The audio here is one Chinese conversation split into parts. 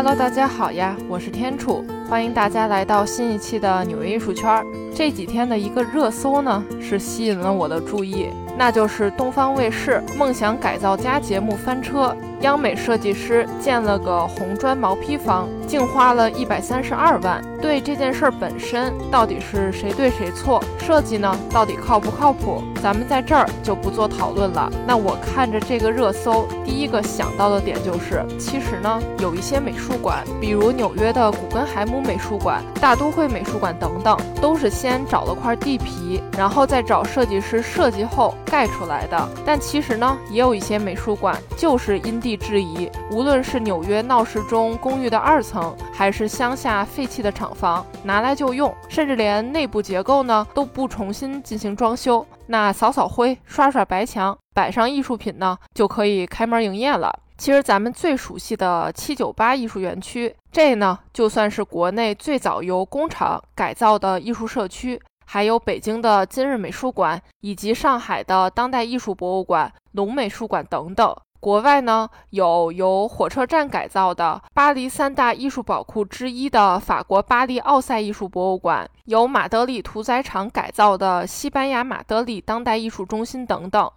Hello，大家好呀，我是天楚，欢迎大家来到新一期的纽约艺术圈。这几天的一个热搜呢，是吸引了我的注意，那就是东方卫视《梦想改造家》节目翻车。央美设计师建了个红砖毛坯房，竟花了一百三十二万。对这件事本身，到底是谁对谁错？设计呢，到底靠不靠谱？咱们在这儿就不做讨论了。那我看着这个热搜，第一个想到的点就是，其实呢，有一些美术馆，比如纽约的古根海姆美术馆、大都会美术馆等等，都是先找了块地皮，然后再找设计师设计后盖出来的。但其实呢，也有一些美术馆就是因地。制宜，无论是纽约闹市中公寓的二层，还是乡下废弃的厂房，拿来就用，甚至连内部结构呢都不重新进行装修，那扫扫灰、刷刷白墙、摆上艺术品呢，就可以开门营业了。其实咱们最熟悉的七九八艺术园区，这呢就算是国内最早由工厂改造的艺术社区，还有北京的今日美术馆，以及上海的当代艺术博物馆、龙美术馆等等。国外呢，有由火车站改造的巴黎三大艺术宝库之一的法国巴黎奥赛艺术博物馆，由马德里屠宰场改造的西班牙马德里当代艺术中心等等。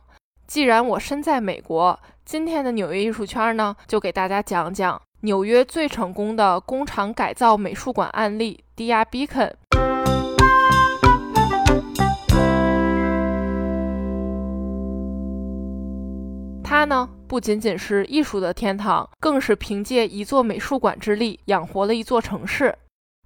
既然我身在美国，今天的纽约艺术圈呢，就给大家讲讲纽约最成功的工厂改造美术馆案例—— Dia Beacon。它呢？不仅仅是艺术的天堂，更是凭借一座美术馆之力养活了一座城市。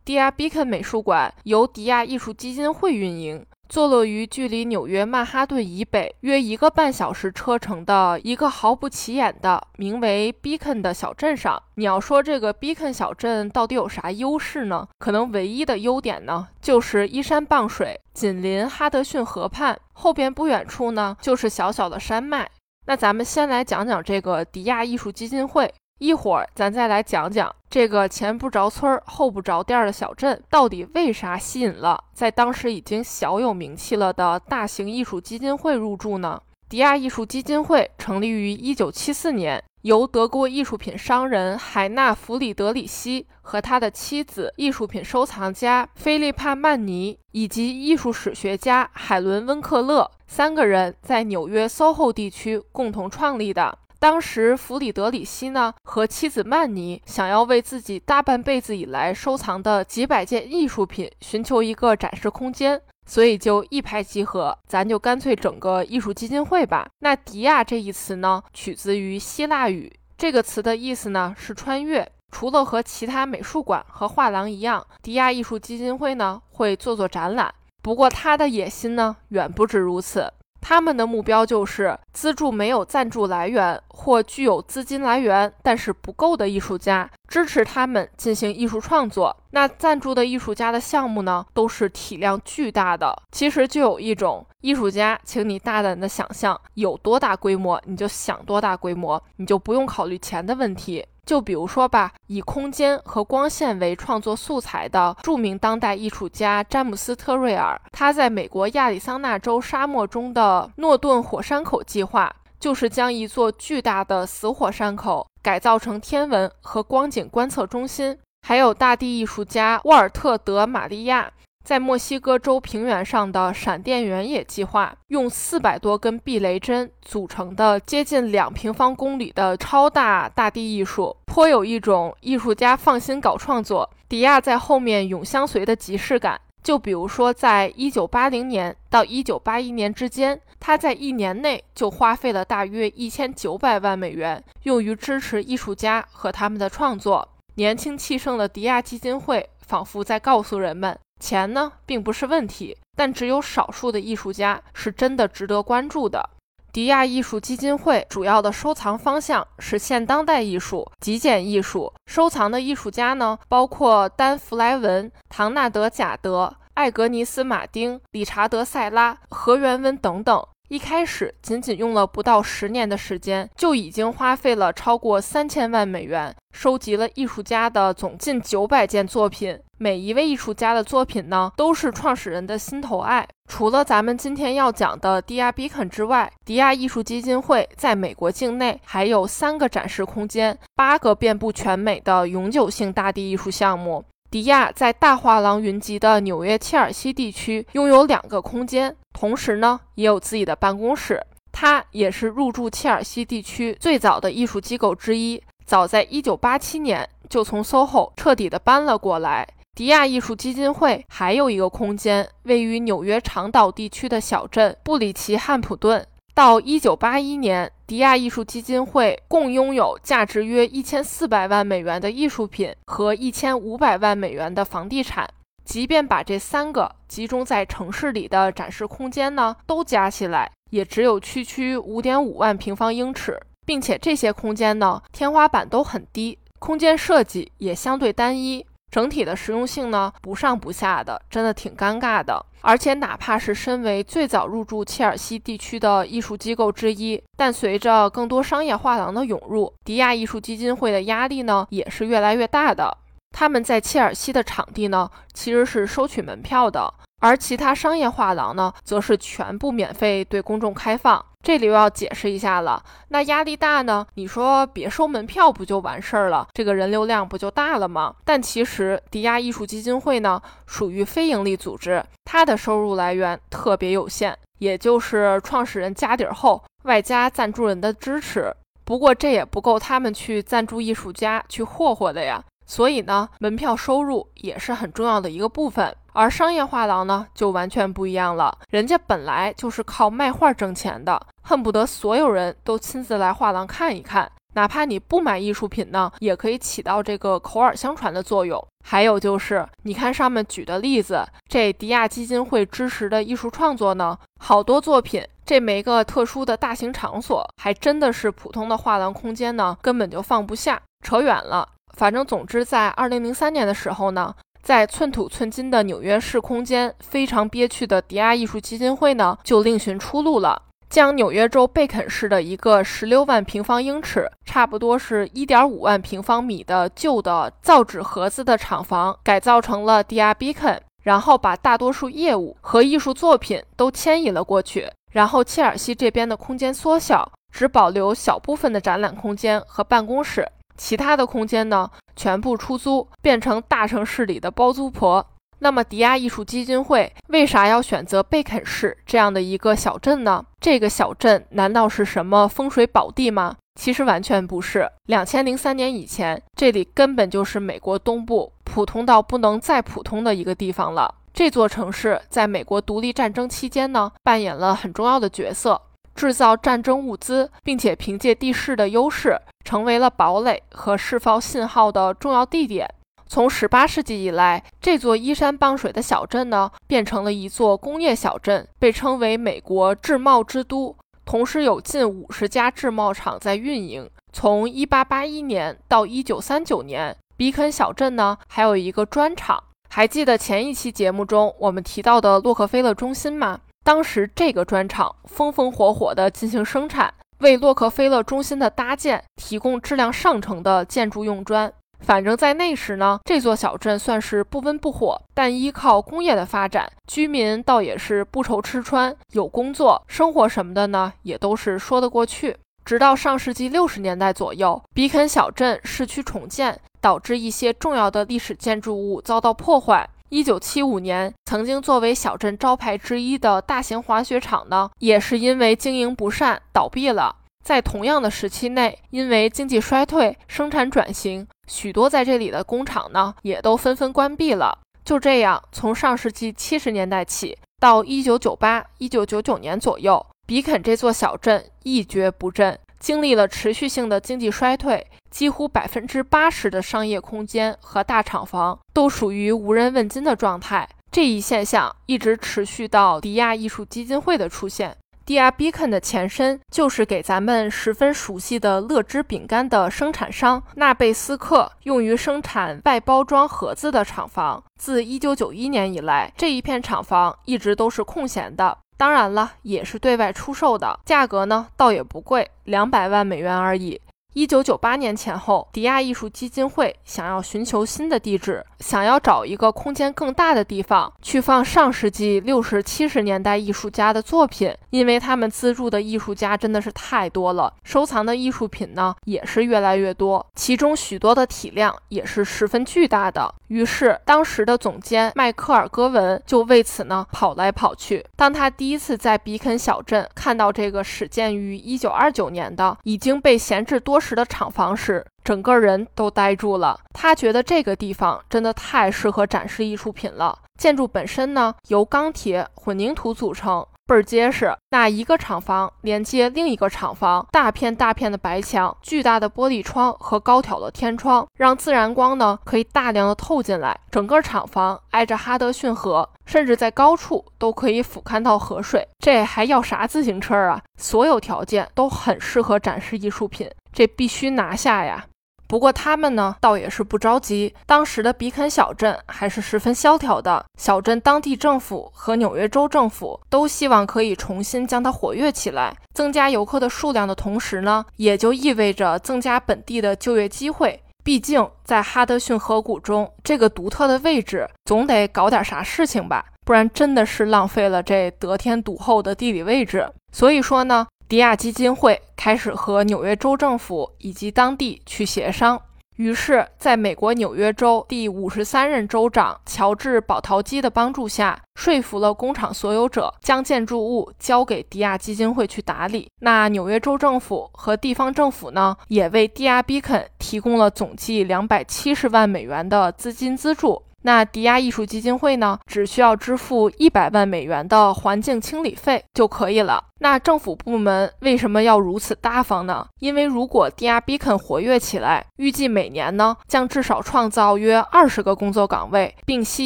迪亚比肯美术馆由迪亚艺术基金会运营，坐落于距离纽约曼哈顿以北约一个半小时车程的一个毫不起眼的名为 Beacon 的小镇上。你要说这个 Beacon 小镇到底有啥优势呢？可能唯一的优点呢，就是依山傍水，紧邻哈德逊河畔，后边不远处呢就是小小的山脉。那咱们先来讲讲这个迪亚艺术基金会，一会儿咱再来讲讲这个前不着村后不着店的小镇到底为啥吸引了在当时已经小有名气了的大型艺术基金会入驻呢？迪亚艺术基金会成立于一九七四年。由德国艺术品商人海纳·弗里德里希和他的妻子、艺术品收藏家菲利帕·曼尼以及艺术史学家海伦·温克勒三个人在纽约 SOHO 地区共同创立的。当时，弗里德里希呢和妻子曼尼想要为自己大半辈子以来收藏的几百件艺术品寻求一个展示空间。所以就一拍即合，咱就干脆整个艺术基金会吧。那迪亚这一词呢，取自于希腊语，这个词的意思呢是穿越。除了和其他美术馆和画廊一样，迪亚艺术基金会呢会做做展览。不过他的野心呢远不止如此。他们的目标就是资助没有赞助来源或具有资金来源但是不够的艺术家，支持他们进行艺术创作。那赞助的艺术家的项目呢，都是体量巨大的。其实就有一种艺术家，请你大胆的想象有多大规模，你就想多大规模，你就不用考虑钱的问题。就比如说吧，以空间和光线为创作素材的著名当代艺术家詹姆斯·特瑞尔，他在美国亚利桑那州沙漠中的诺顿火山口计划，就是将一座巨大的死火山口改造成天文和光景观测中心。还有大地艺术家沃尔特·德玛利亚。在墨西哥州平原上的闪电原野计划，用四百多根避雷针组成的接近两平方公里的超大大地艺术，颇有一种艺术家放心搞创作，迪亚在后面永相随的即视感。就比如说，在一九八零年到一九八一年之间，他在一年内就花费了大约一千九百万美元，用于支持艺术家和他们的创作。年轻气盛的迪亚基金会仿佛在告诉人们。钱呢，并不是问题，但只有少数的艺术家是真的值得关注的。迪亚艺术基金会主要的收藏方向是现当代艺术、极简艺术。收藏的艺术家呢，包括丹·弗莱文、唐纳德·贾德、艾格尼斯·马丁、理查德·塞拉、何元温等等。一开始仅仅用了不到十年的时间，就已经花费了超过三千万美元，收集了艺术家的总近九百件作品，每一位艺术家的作品呢，都是创始人的心头爱。除了咱们今天要讲的迪亚比肯之外，迪亚艺术基金会在美国境内还有三个展示空间，八个遍布全美的永久性大地艺术项目。迪亚在大画廊云集的纽约切尔西地区拥有两个空间，同时呢，也有自己的办公室。他也是入驻切尔西地区最早的艺术机构之一，早在1987年就从 SOHO 彻底的搬了过来。迪亚艺术基金会还有一个空间，位于纽约长岛地区的小镇布里奇汉普顿。到1981年，迪亚艺术基金会共拥有价值约1400万美元的艺术品和1500万美元的房地产。即便把这三个集中在城市里的展示空间呢，都加起来，也只有区区5.5万平方英尺，并且这些空间呢，天花板都很低，空间设计也相对单一。整体的实用性呢，不上不下的，真的挺尴尬的。而且，哪怕是身为最早入驻切尔西地区的艺术机构之一，但随着更多商业画廊的涌入，迪亚艺术基金会的压力呢，也是越来越大的。他们在切尔西的场地呢，其实是收取门票的。而其他商业画廊呢，则是全部免费对公众开放。这里又要解释一下了，那压力大呢？你说别收门票不就完事儿了？这个人流量不就大了吗？但其实迪亚艺术基金会呢，属于非营利组织，它的收入来源特别有限，也就是创始人家底儿厚，外加赞助人的支持。不过这也不够他们去赞助艺术家去霍霍的呀。所以呢，门票收入也是很重要的一个部分。而商业画廊呢，就完全不一样了。人家本来就是靠卖画挣钱的，恨不得所有人都亲自来画廊看一看，哪怕你不买艺术品呢，也可以起到这个口耳相传的作用。还有就是，你看上面举的例子，这迪亚基金会支持的艺术创作呢，好多作品，这没个特殊的大型场所，还真的是普通的画廊空间呢，根本就放不下。扯远了。反正总之，在二零零三年的时候呢，在寸土寸金的纽约市空间非常憋屈的迪亚艺术基金会呢，就另寻出路了，将纽约州贝肯市的一个十六万平方英尺，差不多是一点五万平方米的旧的造纸盒子的厂房改造成了迪亚比肯，然后把大多数业务和艺术作品都迁移了过去，然后切尔西这边的空间缩小，只保留小部分的展览空间和办公室。其他的空间呢，全部出租，变成大城市里的包租婆。那么，迪亚艺术基金会为啥要选择贝肯市这样的一个小镇呢？这个小镇难道是什么风水宝地吗？其实完全不是。两千零三年以前，这里根本就是美国东部普通到不能再普通的一个地方了。这座城市在美国独立战争期间呢，扮演了很重要的角色。制造战争物资，并且凭借地势的优势，成为了堡垒和释放信号的重要地点。从18世纪以来，这座依山傍水的小镇呢，变成了一座工业小镇，被称为美国制贸之都。同时，有近50家制贸厂在运营。从1881年到1939年，比肯小镇呢，还有一个砖厂。还记得前一期节目中我们提到的洛克菲勒中心吗？当时这个砖厂风风火火地进行生产，为洛克菲勒中心的搭建提供质量上乘的建筑用砖。反正，在那时呢，这座小镇算是不温不火，但依靠工业的发展，居民倒也是不愁吃穿，有工作，生活什么的呢，也都是说得过去。直到上世纪六十年代左右，比肯小镇市区重建，导致一些重要的历史建筑物遭到破坏。一九七五年，曾经作为小镇招牌之一的大型滑雪场呢，也是因为经营不善倒闭了。在同样的时期内，因为经济衰退、生产转型，许多在这里的工厂呢，也都纷纷关闭了。就这样，从上世纪七十年代起到一九九八、一九九九年左右，比肯这座小镇一蹶不振。经历了持续性的经济衰退，几乎百分之八十的商业空间和大厂房都属于无人问津的状态。这一现象一直持续到迪亚艺术基金会的出现。迪亚比肯的前身就是给咱们十分熟悉的乐之饼干的生产商纳贝斯克用于生产外包装盒子的厂房。自一九九一年以来，这一片厂房一直都是空闲的。当然了，也是对外出售的，价格呢倒也不贵，两百万美元而已。一九九八年前后，迪亚艺术基金会想要寻求新的地址，想要找一个空间更大的地方去放上世纪六十七十年代艺术家的作品，因为他们资助的艺术家真的是太多了，收藏的艺术品呢也是越来越多，其中许多的体量也是十分巨大的。于是，当时的总监迈克尔·戈文就为此呢跑来跑去。当他第一次在比肯小镇看到这个始建于一九二九年的已经被闲置多时的厂房时，整个人都呆住了。他觉得这个地方真的太适合展示艺术品了。建筑本身呢，由钢铁混凝土组成。倍儿结实，那一个厂房连接另一个厂房，大片大片的白墙，巨大的玻璃窗和高挑的天窗，让自然光呢可以大量的透进来。整个厂房挨着哈德逊河，甚至在高处都可以俯瞰到河水。这还要啥自行车啊？所有条件都很适合展示艺术品，这必须拿下呀！不过他们呢，倒也是不着急。当时的比肯小镇还是十分萧条的，小镇当地政府和纽约州政府都希望可以重新将它活跃起来，增加游客的数量的同时呢，也就意味着增加本地的就业机会。毕竟在哈德逊河谷中这个独特的位置，总得搞点啥事情吧，不然真的是浪费了这得天独厚的地理位置。所以说呢。迪亚基金会开始和纽约州政府以及当地去协商，于是，在美国纽约州第五十三任州长乔治·保陶基的帮助下，说服了工厂所有者将建筑物交给迪亚基金会去打理。那纽约州政府和地方政府呢，也为迪亚比肯提供了总计两百七十万美元的资金资助。那迪亚艺术基金会呢，只需要支付一百万美元的环境清理费就可以了。那政府部门为什么要如此大方呢？因为如果迪亚比肯活跃起来，预计每年呢将至少创造约二十个工作岗位，并吸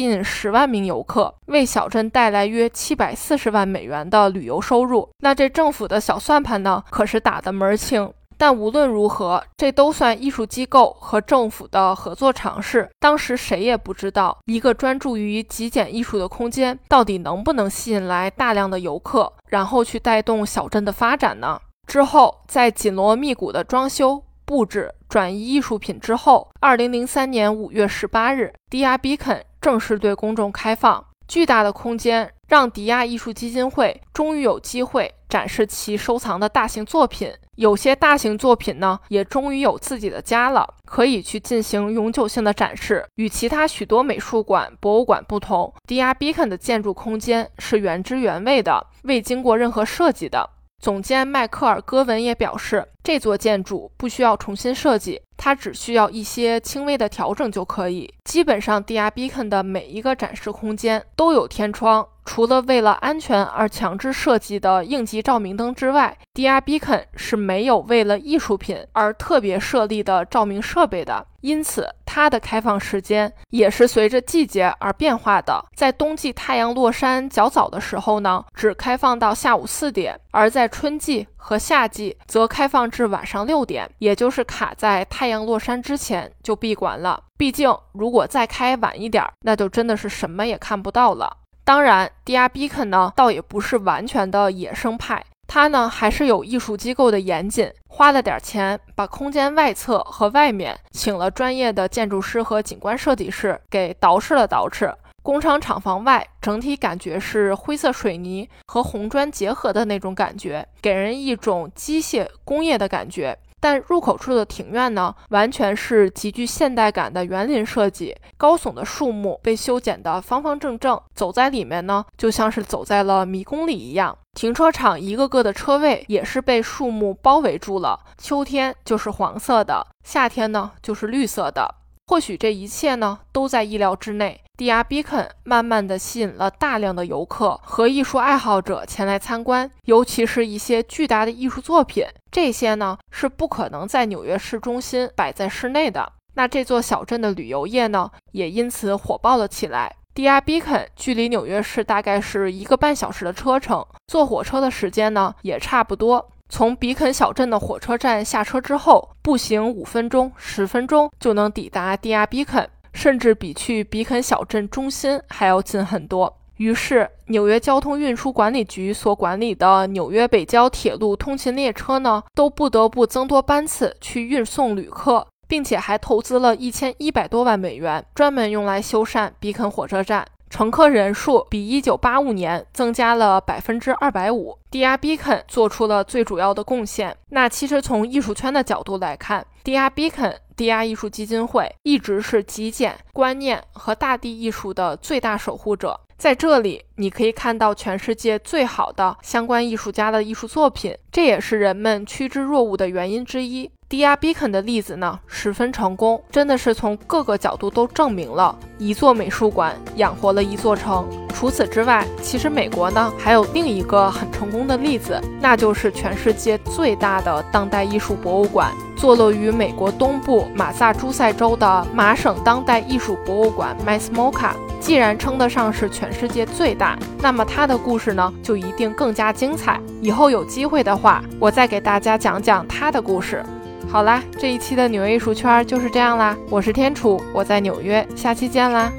引十万名游客，为小镇带来约七百四十万美元的旅游收入。那这政府的小算盘呢，可是打得门儿清。但无论如何，这都算艺术机构和政府的合作尝试。当时谁也不知道，一个专注于极简艺术的空间到底能不能吸引来大量的游客，然后去带动小镇的发展呢？之后，在紧锣密鼓的装修、布置、转移艺术品之后，二零零三年五月十八日，迪亚比肯正式对公众开放。巨大的空间让迪亚艺术基金会终于有机会展示其收藏的大型作品。有些大型作品呢，也终于有自己的家了，可以去进行永久性的展示。与其他许多美术馆、博物馆不同，迪亚比肯的建筑空间是原汁原味的，未经过任何设计的。总监迈克尔·戈文也表示，这座建筑不需要重新设计，它只需要一些轻微的调整就可以。基本上，迪亚比肯的每一个展示空间都有天窗。除了为了安全而强制设计的应急照明灯之外，迪亚比肯是没有为了艺术品而特别设立的照明设备的。因此，它的开放时间也是随着季节而变化的。在冬季太阳落山较早的时候呢，只开放到下午四点；而在春季和夏季，则开放至晚上六点，也就是卡在太阳落山之前就闭馆了。毕竟，如果再开晚一点，那就真的是什么也看不到了。当然，迪亚比肯呢，倒也不是完全的野生派，他呢还是有艺术机构的严谨，花了点钱，把空间外侧和外面请了专业的建筑师和景观设计师给捯饬了捯饬。工厂厂房外整体感觉是灰色水泥和红砖结合的那种感觉，给人一种机械工业的感觉。但入口处的庭院呢，完全是极具现代感的园林设计，高耸的树木被修剪得方方正正，走在里面呢，就像是走在了迷宫里一样。停车场一个个的车位也是被树木包围住了，秋天就是黄色的，夏天呢就是绿色的。或许这一切呢都在意料之内。迪亚比肯慢慢的吸引了大量的游客和艺术爱好者前来参观，尤其是一些巨大的艺术作品，这些呢是不可能在纽约市中心摆在室内的。那这座小镇的旅游业呢也因此火爆了起来。迪亚比肯距离纽约市大概是一个半小时的车程，坐火车的时间呢也差不多。从比肯小镇的火车站下车之后，步行五分钟、十分钟就能抵达迪亚比肯，甚至比去比肯小镇中心还要近很多。于是，纽约交通运输管理局所管理的纽约北郊铁路通勤列车呢，都不得不增多班次去运送旅客，并且还投资了一千一百多万美元，专门用来修缮比肯火车站。乘客人数比一九八五年增加了百分之二百五，DR Beacon 做出了最主要的贡献。那其实从艺术圈的角度来看，Dia Beacon、DR 艺术基金会一直是极简观念和大地艺术的最大守护者。在这里，你可以看到全世界最好的相关艺术家的艺术作品，这也是人们趋之若鹜的原因之一。迪亚比肯的例子呢，十分成功，真的是从各个角度都证明了一座美术馆养活了一座城。除此之外，其实美国呢还有另一个很成功的例子，那就是全世界最大的当代艺术博物馆，坐落于美国东部马萨诸塞州的麻省当代艺术博物馆 （MASMOCA）。既然称得上是全世界最大，那么它的故事呢就一定更加精彩。以后有机会的话，我再给大家讲讲它的故事。好啦，这一期的纽约艺术圈就是这样啦。我是天楚，我在纽约，下期见啦。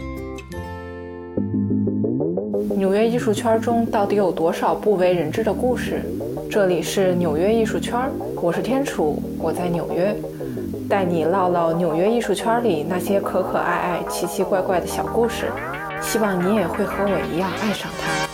纽约艺术圈中到底有多少不为人知的故事？这里是纽约艺术圈，我是天楚，我在纽约，带你唠唠纽约艺术圈里那些可可爱爱、奇奇怪怪的小故事。希望你也会和我一样爱上他。